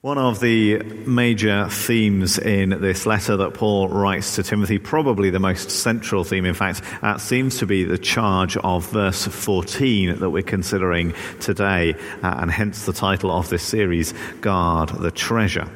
One of the major themes in this letter that Paul writes to Timothy, probably the most central theme, in fact, uh, seems to be the charge of verse 14 that we're considering today, uh, and hence the title of this series, Guard the Treasure.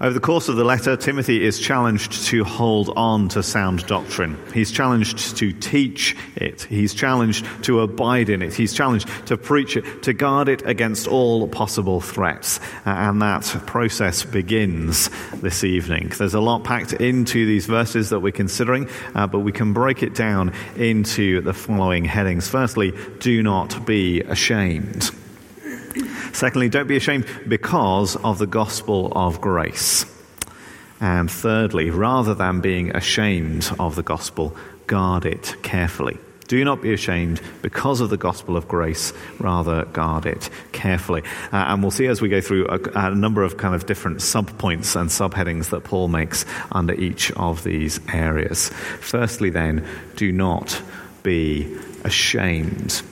Over the course of the letter, Timothy is challenged to hold on to sound doctrine. He's challenged to teach it. He's challenged to abide in it. He's challenged to preach it, to guard it against all possible threats. Uh, and that process begins this evening. There's a lot packed into these verses that we're considering, uh, but we can break it down into the following headings. Firstly, do not be ashamed. Secondly, don't be ashamed because of the gospel of grace. And thirdly, rather than being ashamed of the gospel, guard it carefully. Do not be ashamed because of the gospel of grace, rather guard it carefully. Uh, and we'll see as we go through a, a number of kind of different subpoints and subheadings that Paul makes under each of these areas. Firstly, then, do not be ashamed.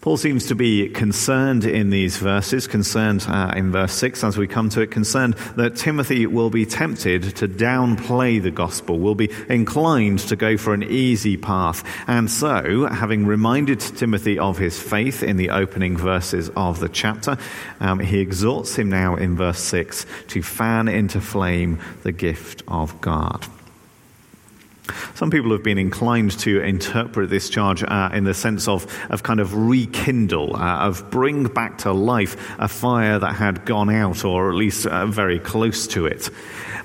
Paul seems to be concerned in these verses, concerned uh, in verse 6 as we come to it, concerned that Timothy will be tempted to downplay the gospel, will be inclined to go for an easy path. And so, having reminded Timothy of his faith in the opening verses of the chapter, um, he exhorts him now in verse 6 to fan into flame the gift of God. Some people have been inclined to interpret this charge uh, in the sense of, of kind of rekindle, uh, of bring back to life a fire that had gone out, or at least uh, very close to it.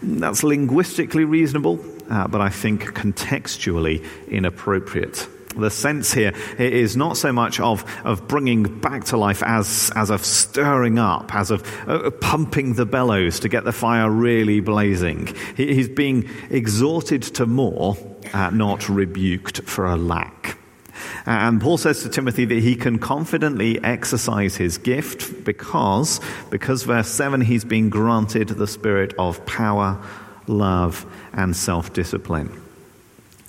That's linguistically reasonable, uh, but I think contextually inappropriate. The sense here is not so much of, of bringing back to life as, as of stirring up, as of uh, pumping the bellows to get the fire really blazing. He, he's being exhorted to more, uh, not rebuked for a lack. And Paul says to Timothy that he can confidently exercise his gift because, because verse 7, he's been granted the spirit of power, love, and self discipline.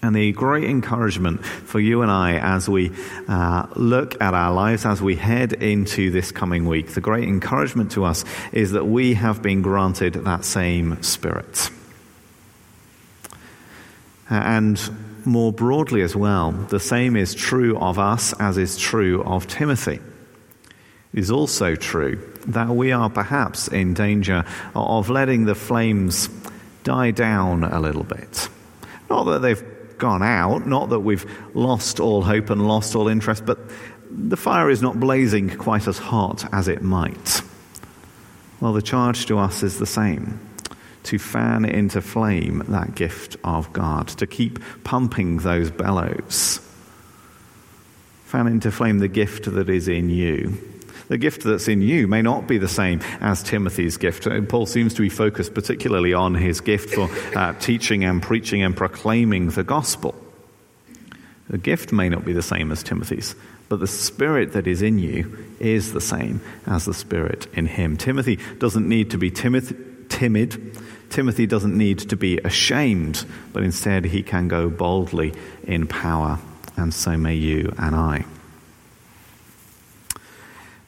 And the great encouragement for you and I as we uh, look at our lives, as we head into this coming week, the great encouragement to us is that we have been granted that same spirit. And more broadly as well, the same is true of us as is true of Timothy. It is also true that we are perhaps in danger of letting the flames die down a little bit. Not that they've gone out. Not that we've lost all hope and lost all interest, but the fire is not blazing quite as hot as it might. Well, the charge to us is the same to fan into flame that gift of God, to keep pumping those bellows. Fan into flame the gift that is in you the gift that's in you may not be the same as Timothy's gift. Uh, Paul seems to be focused particularly on his gift for uh, teaching and preaching and proclaiming the gospel. The gift may not be the same as Timothy's, but the spirit that is in you is the same as the spirit in him. Timothy doesn't need to be timid. timid. Timothy doesn't need to be ashamed, but instead he can go boldly in power, and so may you and I.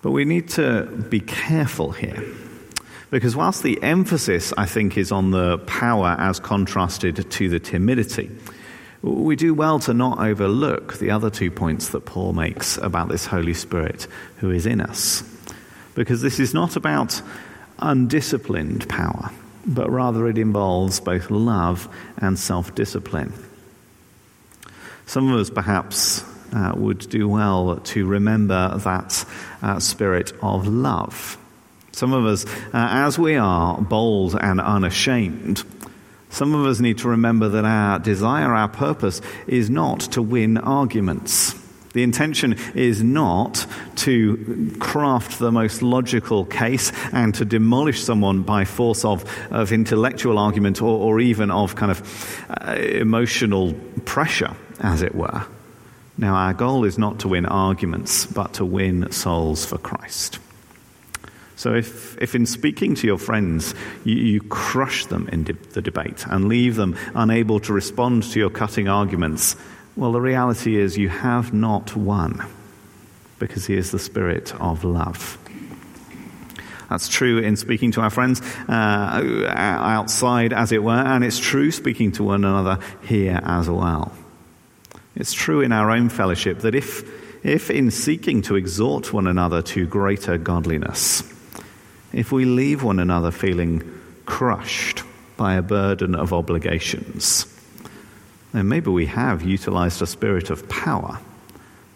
But we need to be careful here. Because whilst the emphasis, I think, is on the power as contrasted to the timidity, we do well to not overlook the other two points that Paul makes about this Holy Spirit who is in us. Because this is not about undisciplined power, but rather it involves both love and self discipline. Some of us perhaps uh, would do well to remember that uh, spirit of love. Some of us, uh, as we are bold and unashamed, some of us need to remember that our desire, our purpose, is not to win arguments. The intention is not to craft the most logical case and to demolish someone by force of, of intellectual argument or, or even of kind of uh, emotional pressure, as it were. Now, our goal is not to win arguments, but to win souls for Christ. So, if, if in speaking to your friends, you, you crush them in de- the debate and leave them unable to respond to your cutting arguments, well, the reality is you have not won because He is the Spirit of love. That's true in speaking to our friends uh, outside, as it were, and it's true speaking to one another here as well. It's true in our own fellowship that if, if in seeking to exhort one another to greater godliness, if we leave one another feeling crushed by a burden of obligations, then maybe we have utilized a spirit of power,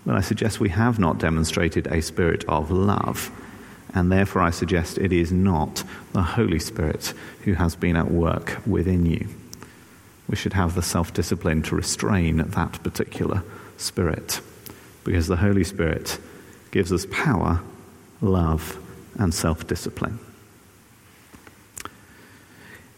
but I suggest we have not demonstrated a spirit of love. And therefore, I suggest it is not the Holy Spirit who has been at work within you. We should have the self discipline to restrain that particular spirit, because the Holy Spirit gives us power, love, and self discipline.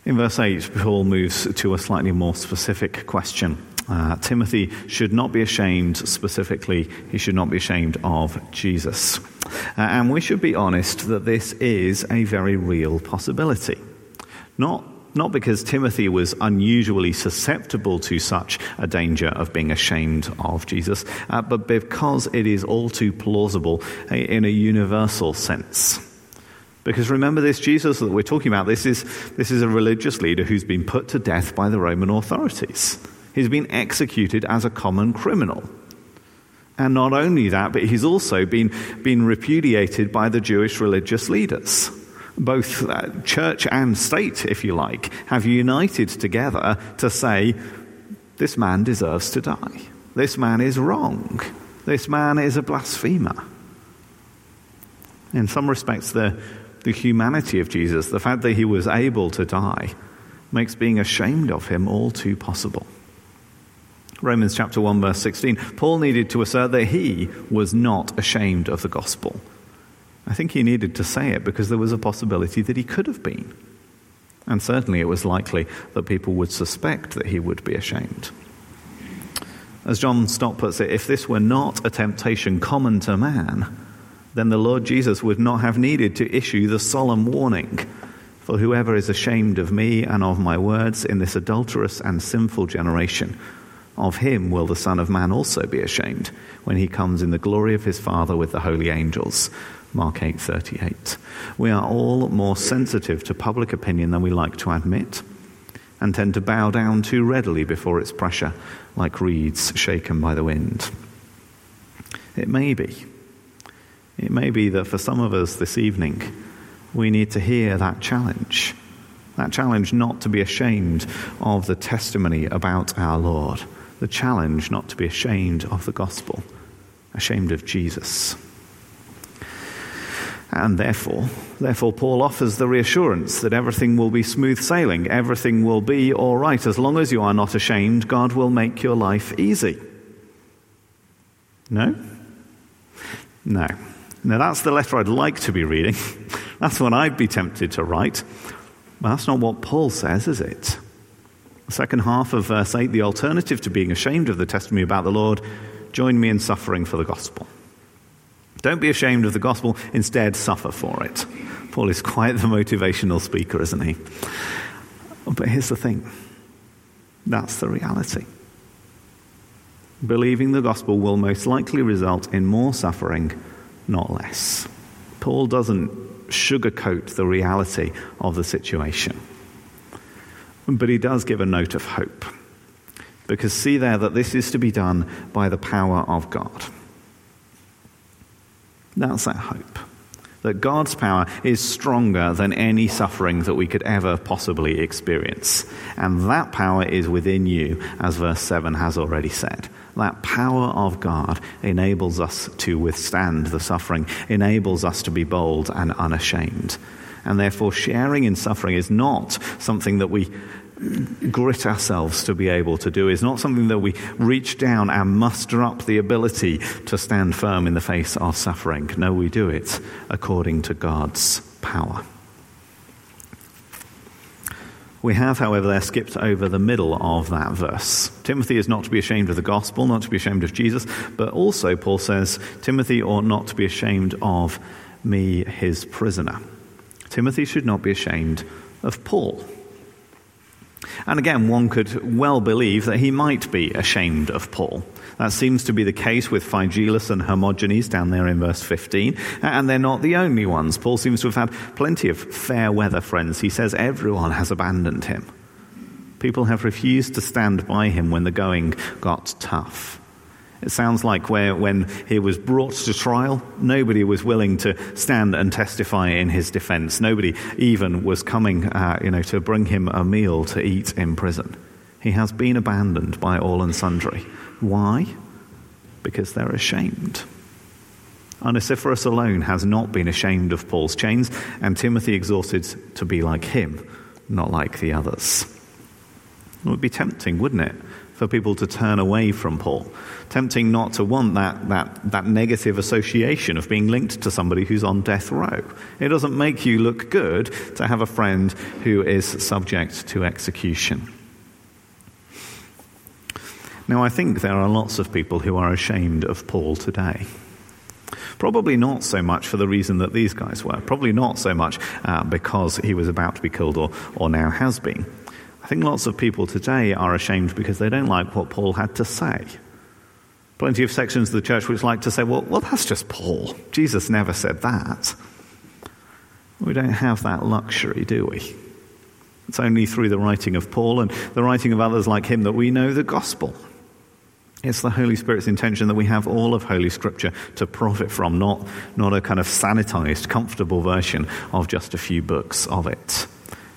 In verse 8, Paul moves to a slightly more specific question. Uh, Timothy should not be ashamed, specifically, he should not be ashamed of Jesus. Uh, and we should be honest that this is a very real possibility. Not, not because Timothy was unusually susceptible to such a danger of being ashamed of Jesus, uh, but because it is all too plausible in a universal sense. Because remember this Jesus that we're talking about, this is, this is a religious leader who's been put to death by the Roman authorities. He's been executed as a common criminal. And not only that, but he's also been, been repudiated by the Jewish religious leaders. Both uh, church and state, if you like, have united together to say, this man deserves to die. This man is wrong. This man is a blasphemer. In some respects, the the humanity of Jesus, the fact that he was able to die, makes being ashamed of him all too possible. Romans chapter 1 verse 16, Paul needed to assert that he was not ashamed of the gospel. I think he needed to say it because there was a possibility that he could have been. And certainly it was likely that people would suspect that he would be ashamed. As John Stott puts it, if this were not a temptation common to man, then the Lord Jesus would not have needed to issue the solemn warning For whoever is ashamed of me and of my words in this adulterous and sinful generation, of him will the Son of Man also be ashamed when he comes in the glory of his Father with the holy angels. Mark 8:38. We are all more sensitive to public opinion than we like to admit and tend to bow down too readily before its pressure like reeds shaken by the wind. It may be it may be that for some of us this evening, we need to hear that challenge. That challenge not to be ashamed of the testimony about our Lord. The challenge not to be ashamed of the gospel, ashamed of Jesus. And therefore, therefore, Paul offers the reassurance that everything will be smooth sailing, everything will be all right. As long as you are not ashamed, God will make your life easy. No? No. Now, that's the letter I'd like to be reading. that's what I'd be tempted to write. But that's not what Paul says, is it? The second half of verse 8 the alternative to being ashamed of the testimony about the Lord join me in suffering for the gospel. Don't be ashamed of the gospel, instead, suffer for it. Paul is quite the motivational speaker, isn't he? But here's the thing that's the reality. Believing the gospel will most likely result in more suffering not less. Paul doesn't sugarcoat the reality of the situation, but he does give a note of hope. Because see there that this is to be done by the power of God. That's that hope. That God's power is stronger than any suffering that we could ever possibly experience. And that power is within you, as verse 7 has already said. That power of God enables us to withstand the suffering, enables us to be bold and unashamed. And therefore, sharing in suffering is not something that we grit ourselves to be able to do, is not something that we reach down and muster up the ability to stand firm in the face of suffering. No, we do it according to God's power. We have, however, there skipped over the middle of that verse. Timothy is not to be ashamed of the gospel, not to be ashamed of Jesus, but also, Paul says, Timothy ought not to be ashamed of me, his prisoner. Timothy should not be ashamed of Paul. And again, one could well believe that he might be ashamed of Paul. That seems to be the case with Phygelus and Hermogenes down there in verse 15. And they're not the only ones. Paul seems to have had plenty of fair weather friends. He says everyone has abandoned him. People have refused to stand by him when the going got tough. It sounds like where, when he was brought to trial, nobody was willing to stand and testify in his defense. Nobody even was coming uh, you know, to bring him a meal to eat in prison. He has been abandoned by all and sundry. Why? Because they're ashamed. Onesiphorus alone has not been ashamed of Paul's chains, and Timothy exhorted to be like him, not like the others. It would be tempting, wouldn't it, for people to turn away from Paul? Tempting not to want that, that, that negative association of being linked to somebody who's on death row. It doesn't make you look good to have a friend who is subject to execution. Now, I think there are lots of people who are ashamed of Paul today. Probably not so much for the reason that these guys were. Probably not so much uh, because he was about to be killed or, or now has been. I think lots of people today are ashamed because they don't like what Paul had to say. Plenty of sections of the church which like to say, well, well, that's just Paul. Jesus never said that. We don't have that luxury, do we? It's only through the writing of Paul and the writing of others like him that we know the gospel. It's the Holy Spirit's intention that we have all of Holy Scripture to profit from, not, not a kind of sanitized, comfortable version of just a few books of it.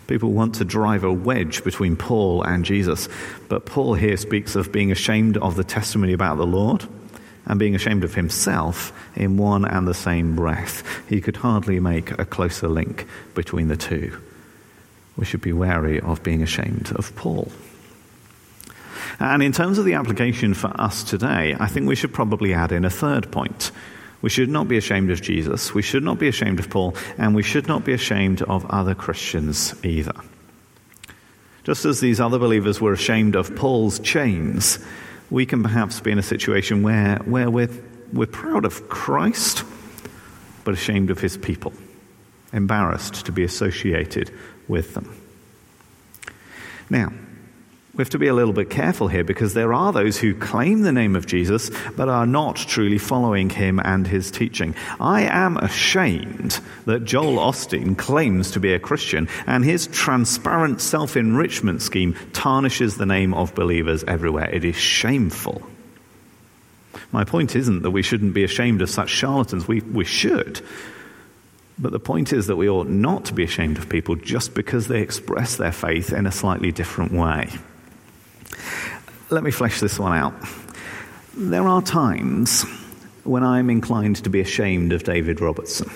People want to drive a wedge between Paul and Jesus, but Paul here speaks of being ashamed of the testimony about the Lord and being ashamed of himself in one and the same breath. He could hardly make a closer link between the two. We should be wary of being ashamed of Paul. And in terms of the application for us today, I think we should probably add in a third point. We should not be ashamed of Jesus, we should not be ashamed of Paul, and we should not be ashamed of other Christians either. Just as these other believers were ashamed of Paul's chains, we can perhaps be in a situation where, where we're, we're proud of Christ, but ashamed of his people, embarrassed to be associated with them. Now, we have to be a little bit careful here because there are those who claim the name of Jesus but are not truly following him and his teaching. I am ashamed that Joel Osteen claims to be a Christian and his transparent self enrichment scheme tarnishes the name of believers everywhere. It is shameful. My point isn't that we shouldn't be ashamed of such charlatans, we, we should. But the point is that we ought not to be ashamed of people just because they express their faith in a slightly different way. Let me flesh this one out. There are times when I'm inclined to be ashamed of David Robertson.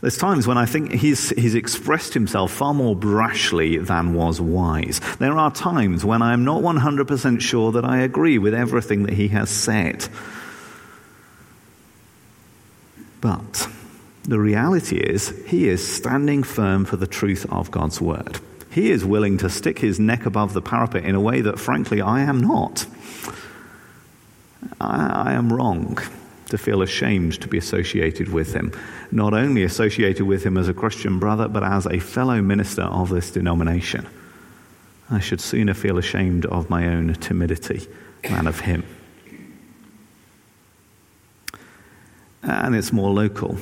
There's times when I think he's, he's expressed himself far more brashly than was wise. There are times when I'm not 100% sure that I agree with everything that he has said. But the reality is, he is standing firm for the truth of God's word. He is willing to stick his neck above the parapet in a way that, frankly, I am not. I, I am wrong to feel ashamed to be associated with him. Not only associated with him as a Christian brother, but as a fellow minister of this denomination. I should sooner feel ashamed of my own timidity than of him. And it's more local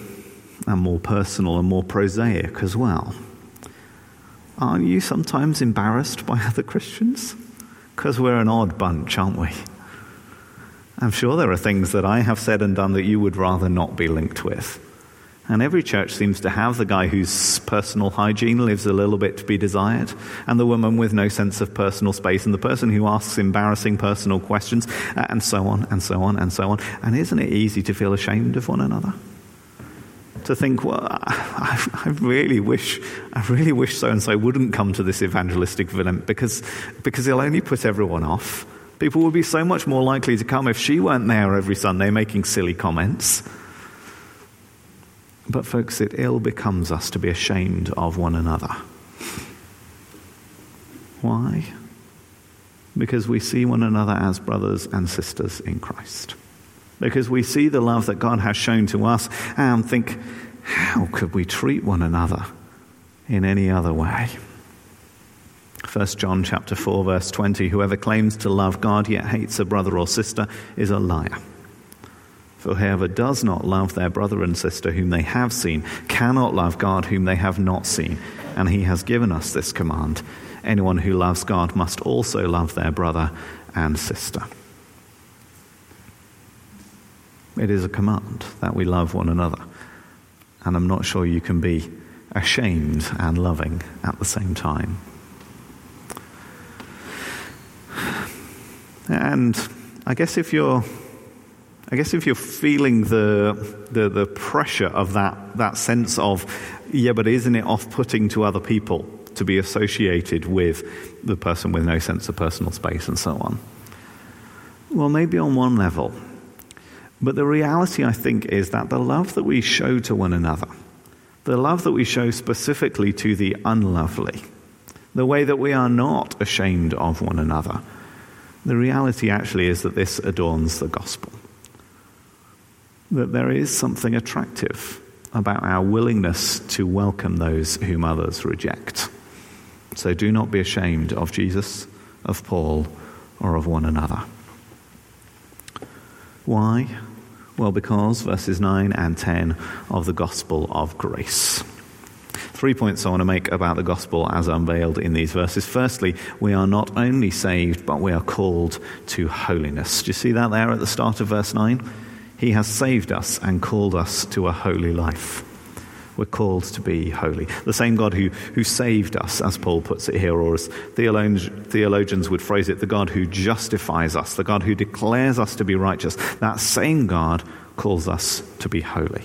and more personal and more prosaic as well. Aren't you sometimes embarrassed by other Christians? Because we're an odd bunch, aren't we? I'm sure there are things that I have said and done that you would rather not be linked with. And every church seems to have the guy whose personal hygiene lives a little bit to be desired, and the woman with no sense of personal space, and the person who asks embarrassing personal questions, and so on, and so on, and so on. And isn't it easy to feel ashamed of one another? To think, well, I, I really wish, I really wish so and so wouldn't come to this evangelistic event because, because he'll only put everyone off. People would be so much more likely to come if she weren't there every Sunday making silly comments. But, folks, it ill becomes us to be ashamed of one another. Why? Because we see one another as brothers and sisters in Christ because we see the love that God has shown to us and think, how could we treat one another in any other way? 1 John chapter 4 verse 20 whoever claims to love God yet hates a brother or sister is a liar. For whoever does not love their brother and sister whom they have seen cannot love God whom they have not seen. And he has given us this command anyone who loves God must also love their brother and sister. It is a command that we love one another. And I'm not sure you can be ashamed and loving at the same time. And I guess if you're I guess if you're feeling the, the, the pressure of that, that sense of, yeah, but isn't it off putting to other people to be associated with the person with no sense of personal space and so on? Well, maybe on one level. But the reality, I think, is that the love that we show to one another, the love that we show specifically to the unlovely, the way that we are not ashamed of one another, the reality actually is that this adorns the gospel that there is something attractive about our willingness to welcome those whom others reject. So do not be ashamed of Jesus, of Paul, or of one another. Why? Well, because verses 9 and 10 of the gospel of grace. Three points I want to make about the gospel as unveiled in these verses. Firstly, we are not only saved, but we are called to holiness. Do you see that there at the start of verse 9? He has saved us and called us to a holy life. We're called to be holy. The same God who, who saved us, as Paul puts it here, or as theologians would phrase it, the God who justifies us, the God who declares us to be righteous, that same God calls us to be holy.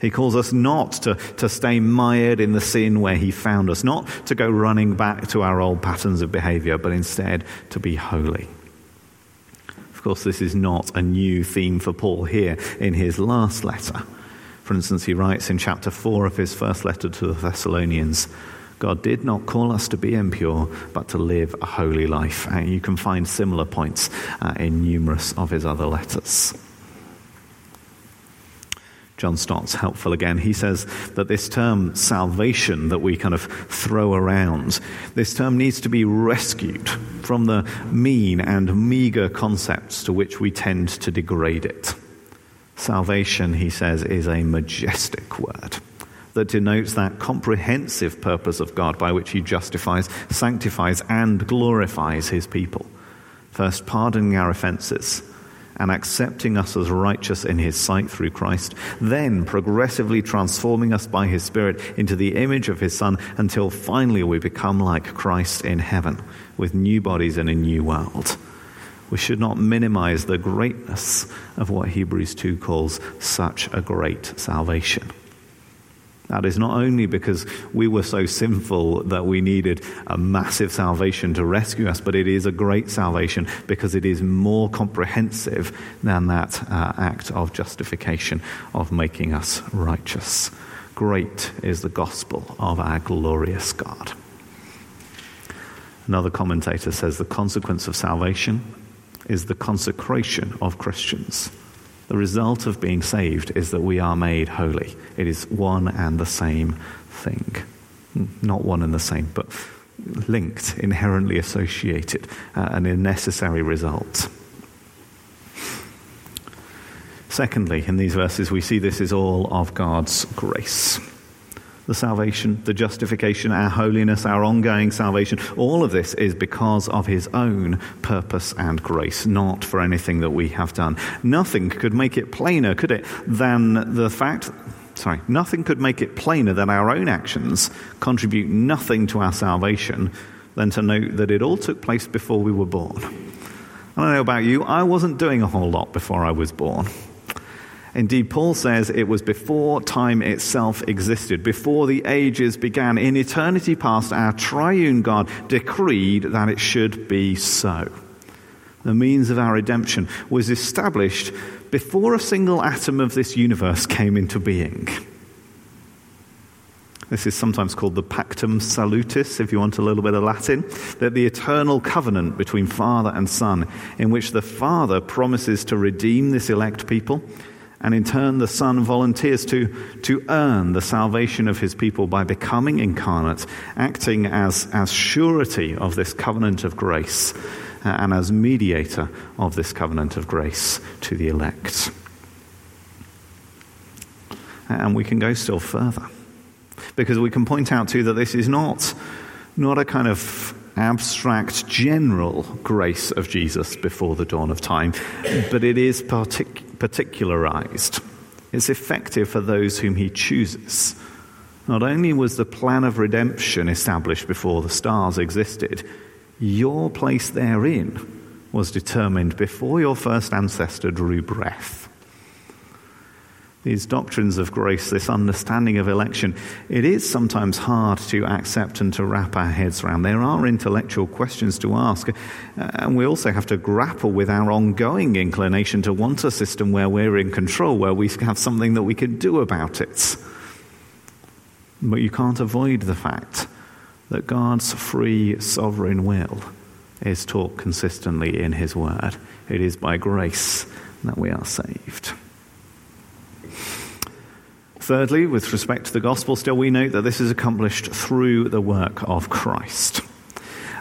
He calls us not to, to stay mired in the sin where He found us, not to go running back to our old patterns of behavior, but instead to be holy Of course, this is not a new theme for Paul here in his last letter. For instance, he writes in chapter 4 of his first letter to the Thessalonians God did not call us to be impure, but to live a holy life. And you can find similar points uh, in numerous of his other letters. John Stott's helpful again. He says that this term salvation that we kind of throw around, this term needs to be rescued from the mean and meager concepts to which we tend to degrade it. Salvation, he says, is a majestic word that denotes that comprehensive purpose of God by which he justifies, sanctifies, and glorifies his people. First, pardoning our offenses and accepting us as righteous in his sight through Christ, then progressively transforming us by his Spirit into the image of his Son until finally we become like Christ in heaven with new bodies and a new world. We should not minimize the greatness of what Hebrews 2 calls such a great salvation. That is not only because we were so sinful that we needed a massive salvation to rescue us, but it is a great salvation because it is more comprehensive than that uh, act of justification, of making us righteous. Great is the gospel of our glorious God. Another commentator says the consequence of salvation is the consecration of Christians. The result of being saved is that we are made holy. It is one and the same thing. Not one and the same, but linked, inherently associated, uh, and a necessary result. Secondly, in these verses, we see this is all of God's grace the salvation, the justification, our holiness, our ongoing salvation, all of this is because of his own purpose and grace, not for anything that we have done. Nothing could make it plainer, could it, than the fact, sorry, nothing could make it plainer than our own actions contribute nothing to our salvation than to note that it all took place before we were born. I don't know about you, I wasn't doing a whole lot before I was born. Indeed, Paul says it was before time itself existed, before the ages began. In eternity past, our triune God decreed that it should be so. The means of our redemption was established before a single atom of this universe came into being. This is sometimes called the Pactum Salutis, if you want a little bit of Latin, that the eternal covenant between Father and Son, in which the Father promises to redeem this elect people And in turn, the Son volunteers to, to earn the salvation of his people by becoming incarnate, acting as, as surety of this covenant of grace uh, and as mediator of this covenant of grace to the elect. And we can go still further because we can point out too that this is not, not a kind of abstract general grace of Jesus before the dawn of time, but it is partic- particularized. It's effective for those whom he chooses. Not only was the plan of redemption established before the stars existed, your place therein was determined before your first ancestor drew breath these doctrines of grace, this understanding of election, it is sometimes hard to accept and to wrap our heads around. There are intellectual questions to ask, uh, and we also have to grapple with our ongoing inclination to want a system where we're in control, where we have something that we can do about it. But you can't avoid the fact that God's free sovereign will is taught consistently in His Word. It is by grace that we are saved. Thirdly, with respect to the gospel, still we note that this is accomplished through the work of Christ.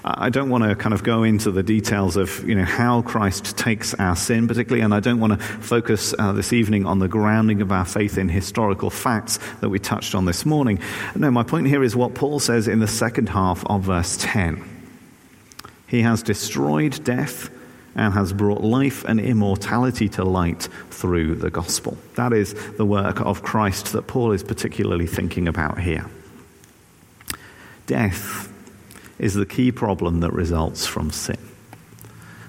I don't want to kind of go into the details of you know how Christ takes our sin, particularly, and I don't want to focus uh, this evening on the grounding of our faith in historical facts that we touched on this morning. No, my point here is what Paul says in the second half of verse 10. He has destroyed death and has brought life and immortality to light through the gospel. That is the work of Christ that Paul is particularly thinking about here. Death is the key problem that results from sin.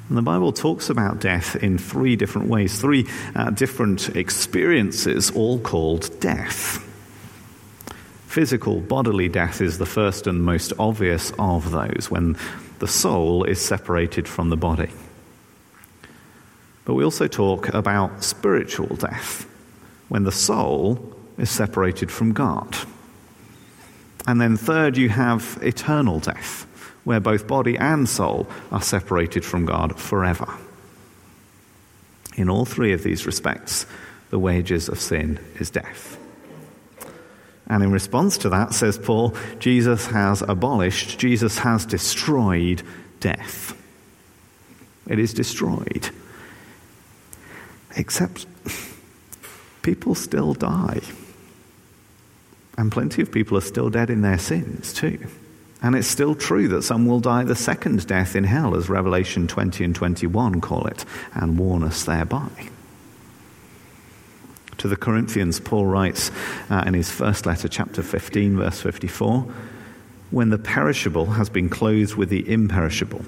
And the Bible talks about death in three different ways, three uh, different experiences, all called death. Physical, bodily death is the first and most obvious of those, when the soul is separated from the body. But we also talk about spiritual death, when the soul is separated from God. And then, third, you have eternal death, where both body and soul are separated from God forever. In all three of these respects, the wages of sin is death. And in response to that, says Paul, Jesus has abolished, Jesus has destroyed death. It is destroyed. Except people still die. And plenty of people are still dead in their sins, too. And it's still true that some will die the second death in hell, as Revelation 20 and 21 call it, and warn us thereby. To the Corinthians, Paul writes uh, in his first letter, chapter 15, verse 54 When the perishable has been clothed with the imperishable,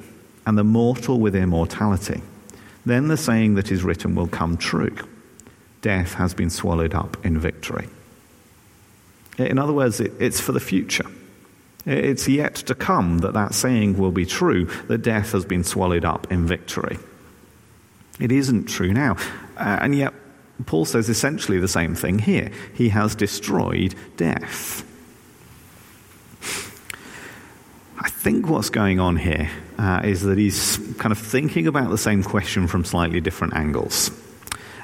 and the mortal with immortality, then the saying that is written will come true death has been swallowed up in victory. In other words, it's for the future. It's yet to come that that saying will be true, that death has been swallowed up in victory. It isn't true now. Uh, and yet, Paul says essentially the same thing here. He has destroyed death. I think what's going on here uh, is that he's kind of thinking about the same question from slightly different angles.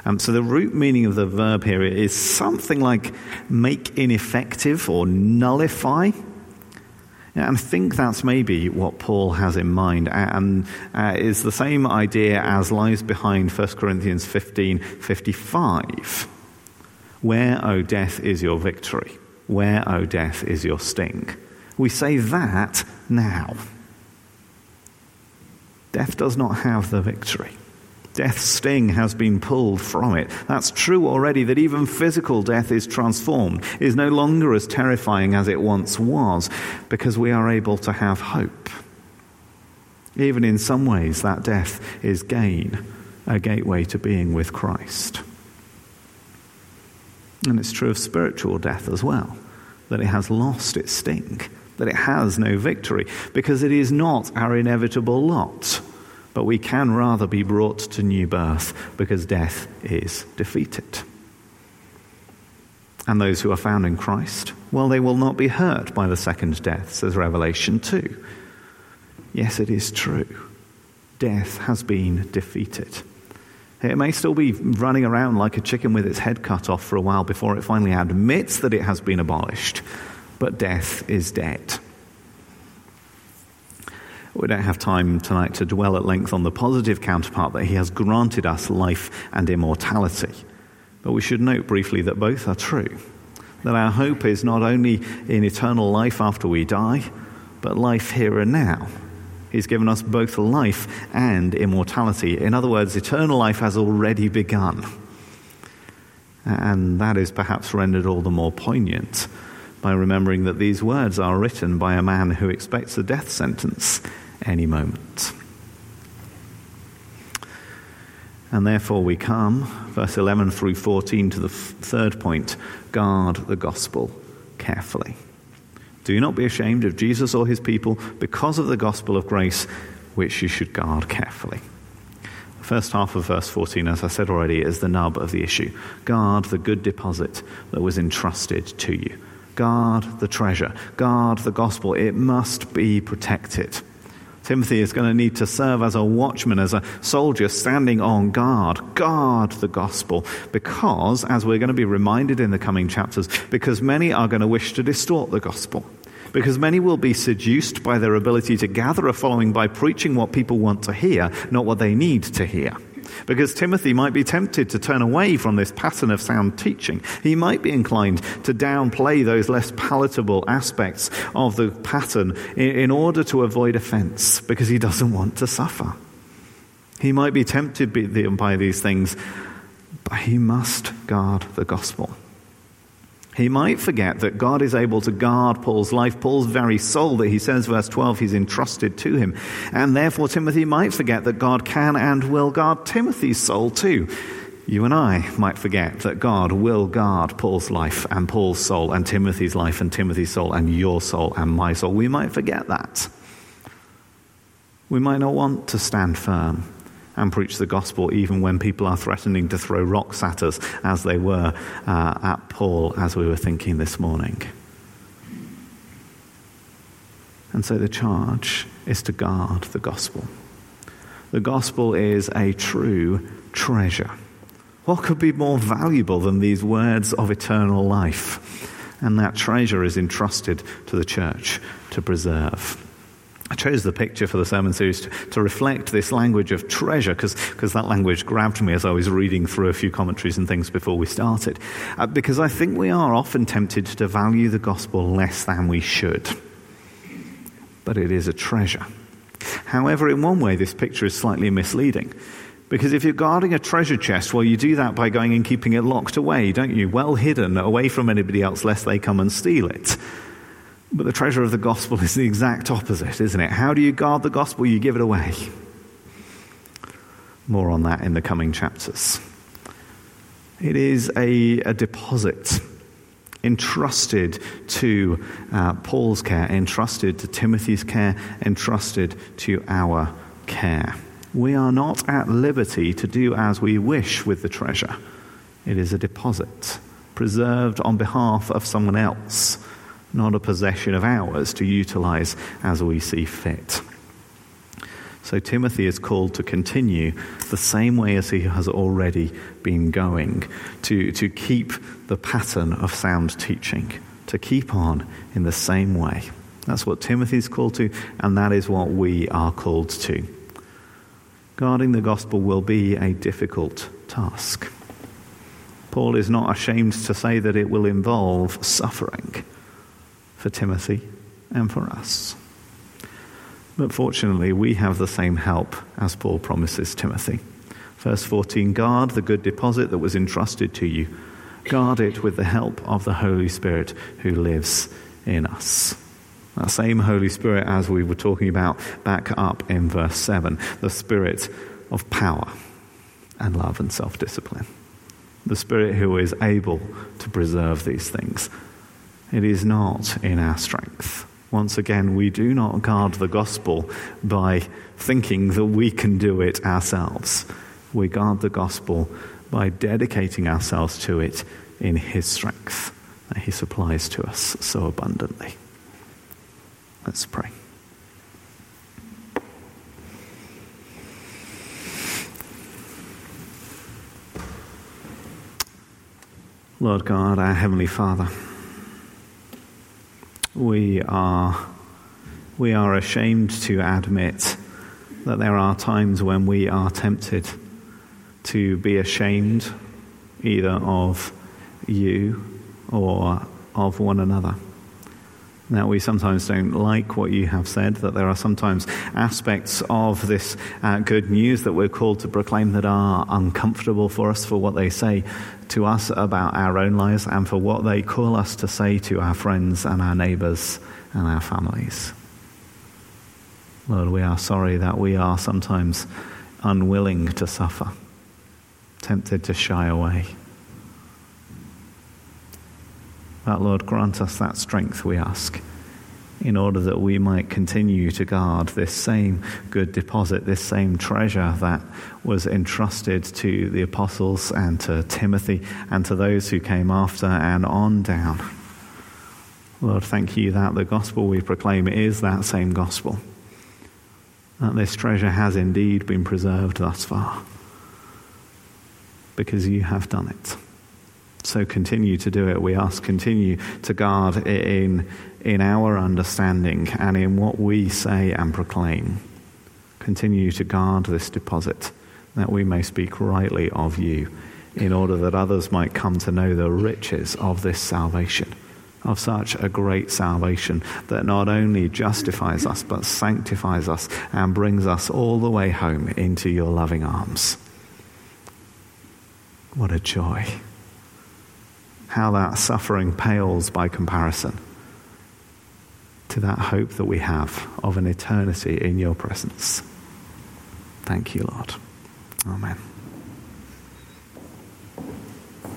Um, so the root meaning of the verb here is something like make ineffective or nullify. And I think that's maybe what Paul has in mind, and uh, is the same idea as lies behind 1 Corinthians 15 55. Where, O death, is your victory? Where, O death, is your sting? We say that now. Death does not have the victory. Death's sting has been pulled from it. That's true already that even physical death is transformed, is no longer as terrifying as it once was, because we are able to have hope. Even in some ways, that death is gain, a gateway to being with Christ. And it's true of spiritual death as well, that it has lost its sting that it has no victory, because it is not our inevitable lot. But we can rather be brought to new birth because death is defeated. And those who are found in Christ, well, they will not be hurt by the second death, says Revelation 2. Yes, it is true. Death has been defeated. It may still be running around like a chicken with its head cut off for a while before it finally admits that it has been abolished. But death is dead. We don't have time tonight to dwell at length on the positive counterpart that he has granted us life and immortality. But we should note briefly that both are true. That our hope is not only in eternal life after we die, but life here and now He's given us both life and immortality. In other words, eternal life has already begun. And that is perhaps rendered all the more poignant by remembering that these words are written by a man who expects a death sentence any moment. And therefore, we come, verse 11 through 14, to the third point guard the gospel carefully. Do not be ashamed of Jesus or his people because of the gospel of grace, which you should guard carefully. The first half of verse 14, as I said already, is the nub of the issue. Guard the good deposit that was entrusted to you. Guard the treasure. Guard the gospel. It must be protected. Timothy is going to need to serve as a watchman, as a soldier standing on guard. Guard the gospel. Because, as we're going to be reminded in the coming chapters, because many are going to wish to distort the gospel. Because many will be seduced by their ability to gather a following by preaching what people want to hear, not what they need to hear. Because Timothy might be tempted to turn away from this pattern of sound teaching. He might be inclined to downplay those less palatable aspects of the pattern in, order to avoid offense, because he doesn't want to suffer. He might be tempted by these things, but he must guard the gospel. He might forget that God is able to guard Paul's life, Paul's very soul, that he says, verse 12, he's entrusted to him. And therefore, Timothy might forget that God can and will guard Timothy's soul too. You and I might forget that God will guard Paul's life and Paul's soul and Timothy's life and Timothy's soul and your soul and my soul. We might forget that. We might not want to stand firm and preach the gospel even when people are threatening to throw rocks at us, as they were uh, at Paul, as we were thinking this morning. And so the charge is to guard the gospel. The gospel is a true treasure. What could be more valuable than these words of eternal life? And that treasure is entrusted to the church to preserve. I chose the picture for the sermon series to, to reflect this language of treasure because that language grabbed me as I was reading through a few commentaries and things before we started. Uh, because I think we are often tempted to value the gospel less than we should. But it is a treasure. However, in one way, this picture is slightly misleading. Because if you're guarding a treasure chest, well, you do that by going and keeping it locked away, don't you? Well hidden, away from anybody else, lest they come and steal it. But the treasure of the gospel is the exact opposite, isn't it? How do you guard the gospel? You give it away. More on that in the coming chapters. It is a, a deposit entrusted to uh, Paul's care, entrusted to Timothy's care, entrusted to our care. We are not at liberty to do as we wish with the treasure. It is a deposit preserved on behalf of someone else not a possession of ours to utilize as we see fit. So Timothy is called to continue the same way as he has already been going, to, to keep the pattern of sound teaching, to keep on in the same way. That's what Timothy is called to, and that is what we are called to. Guarding the gospel will be a difficult task. Paul is not ashamed to say that it will involve suffering for Timothy and for us. But fortunately, we have the same help as Paul promises Timothy. Verse 14 Guard the good deposit that was entrusted to you, guard it with the help of the Holy Spirit who lives in us. That same Holy Spirit, as we were talking about back up in verse 7, the Spirit of power and love and self discipline. The Spirit who is able to preserve these things it is not in our strength. Once again, we do not guard the gospel by thinking that we can do it ourselves. We guard the gospel by dedicating ourselves to it in His strength that He supplies to us so abundantly. Let's pray. Lord God, our Heavenly Father we are, we are ashamed to admit that there are times when we are tempted to be ashamed either of you or of one another. That we sometimes don't like what you have said, that there are sometimes aspects of this uh, good news that we're called to proclaim that are uncomfortable for us for what they say to us about our own lives and for what they call us to say to our friends and our neighbors and our families. Lord, we are sorry that we are sometimes unwilling to suffer, tempted to shy away. But Lord, grant us that strength, we ask, in order that we might continue to guard this same good deposit, this same treasure that was entrusted to the apostles and to Timothy and to those who came after and on down. Lord, thank you that the gospel we proclaim is that same gospel. That this treasure has indeed been preserved thus far. Because you have done it. So continue to do it. We ask, continue to guard in, in our understanding and in what we say and proclaim. Continue to guard this deposit that we may speak rightly of you in order that others might come to know the riches of this salvation, of such a great salvation that not only justifies us but sanctifies us and brings us all the way home into your loving arms. What a joy how that suffering pales by comparison to that hope that we have of an eternity in your presence. Thank you, Lord. Amen.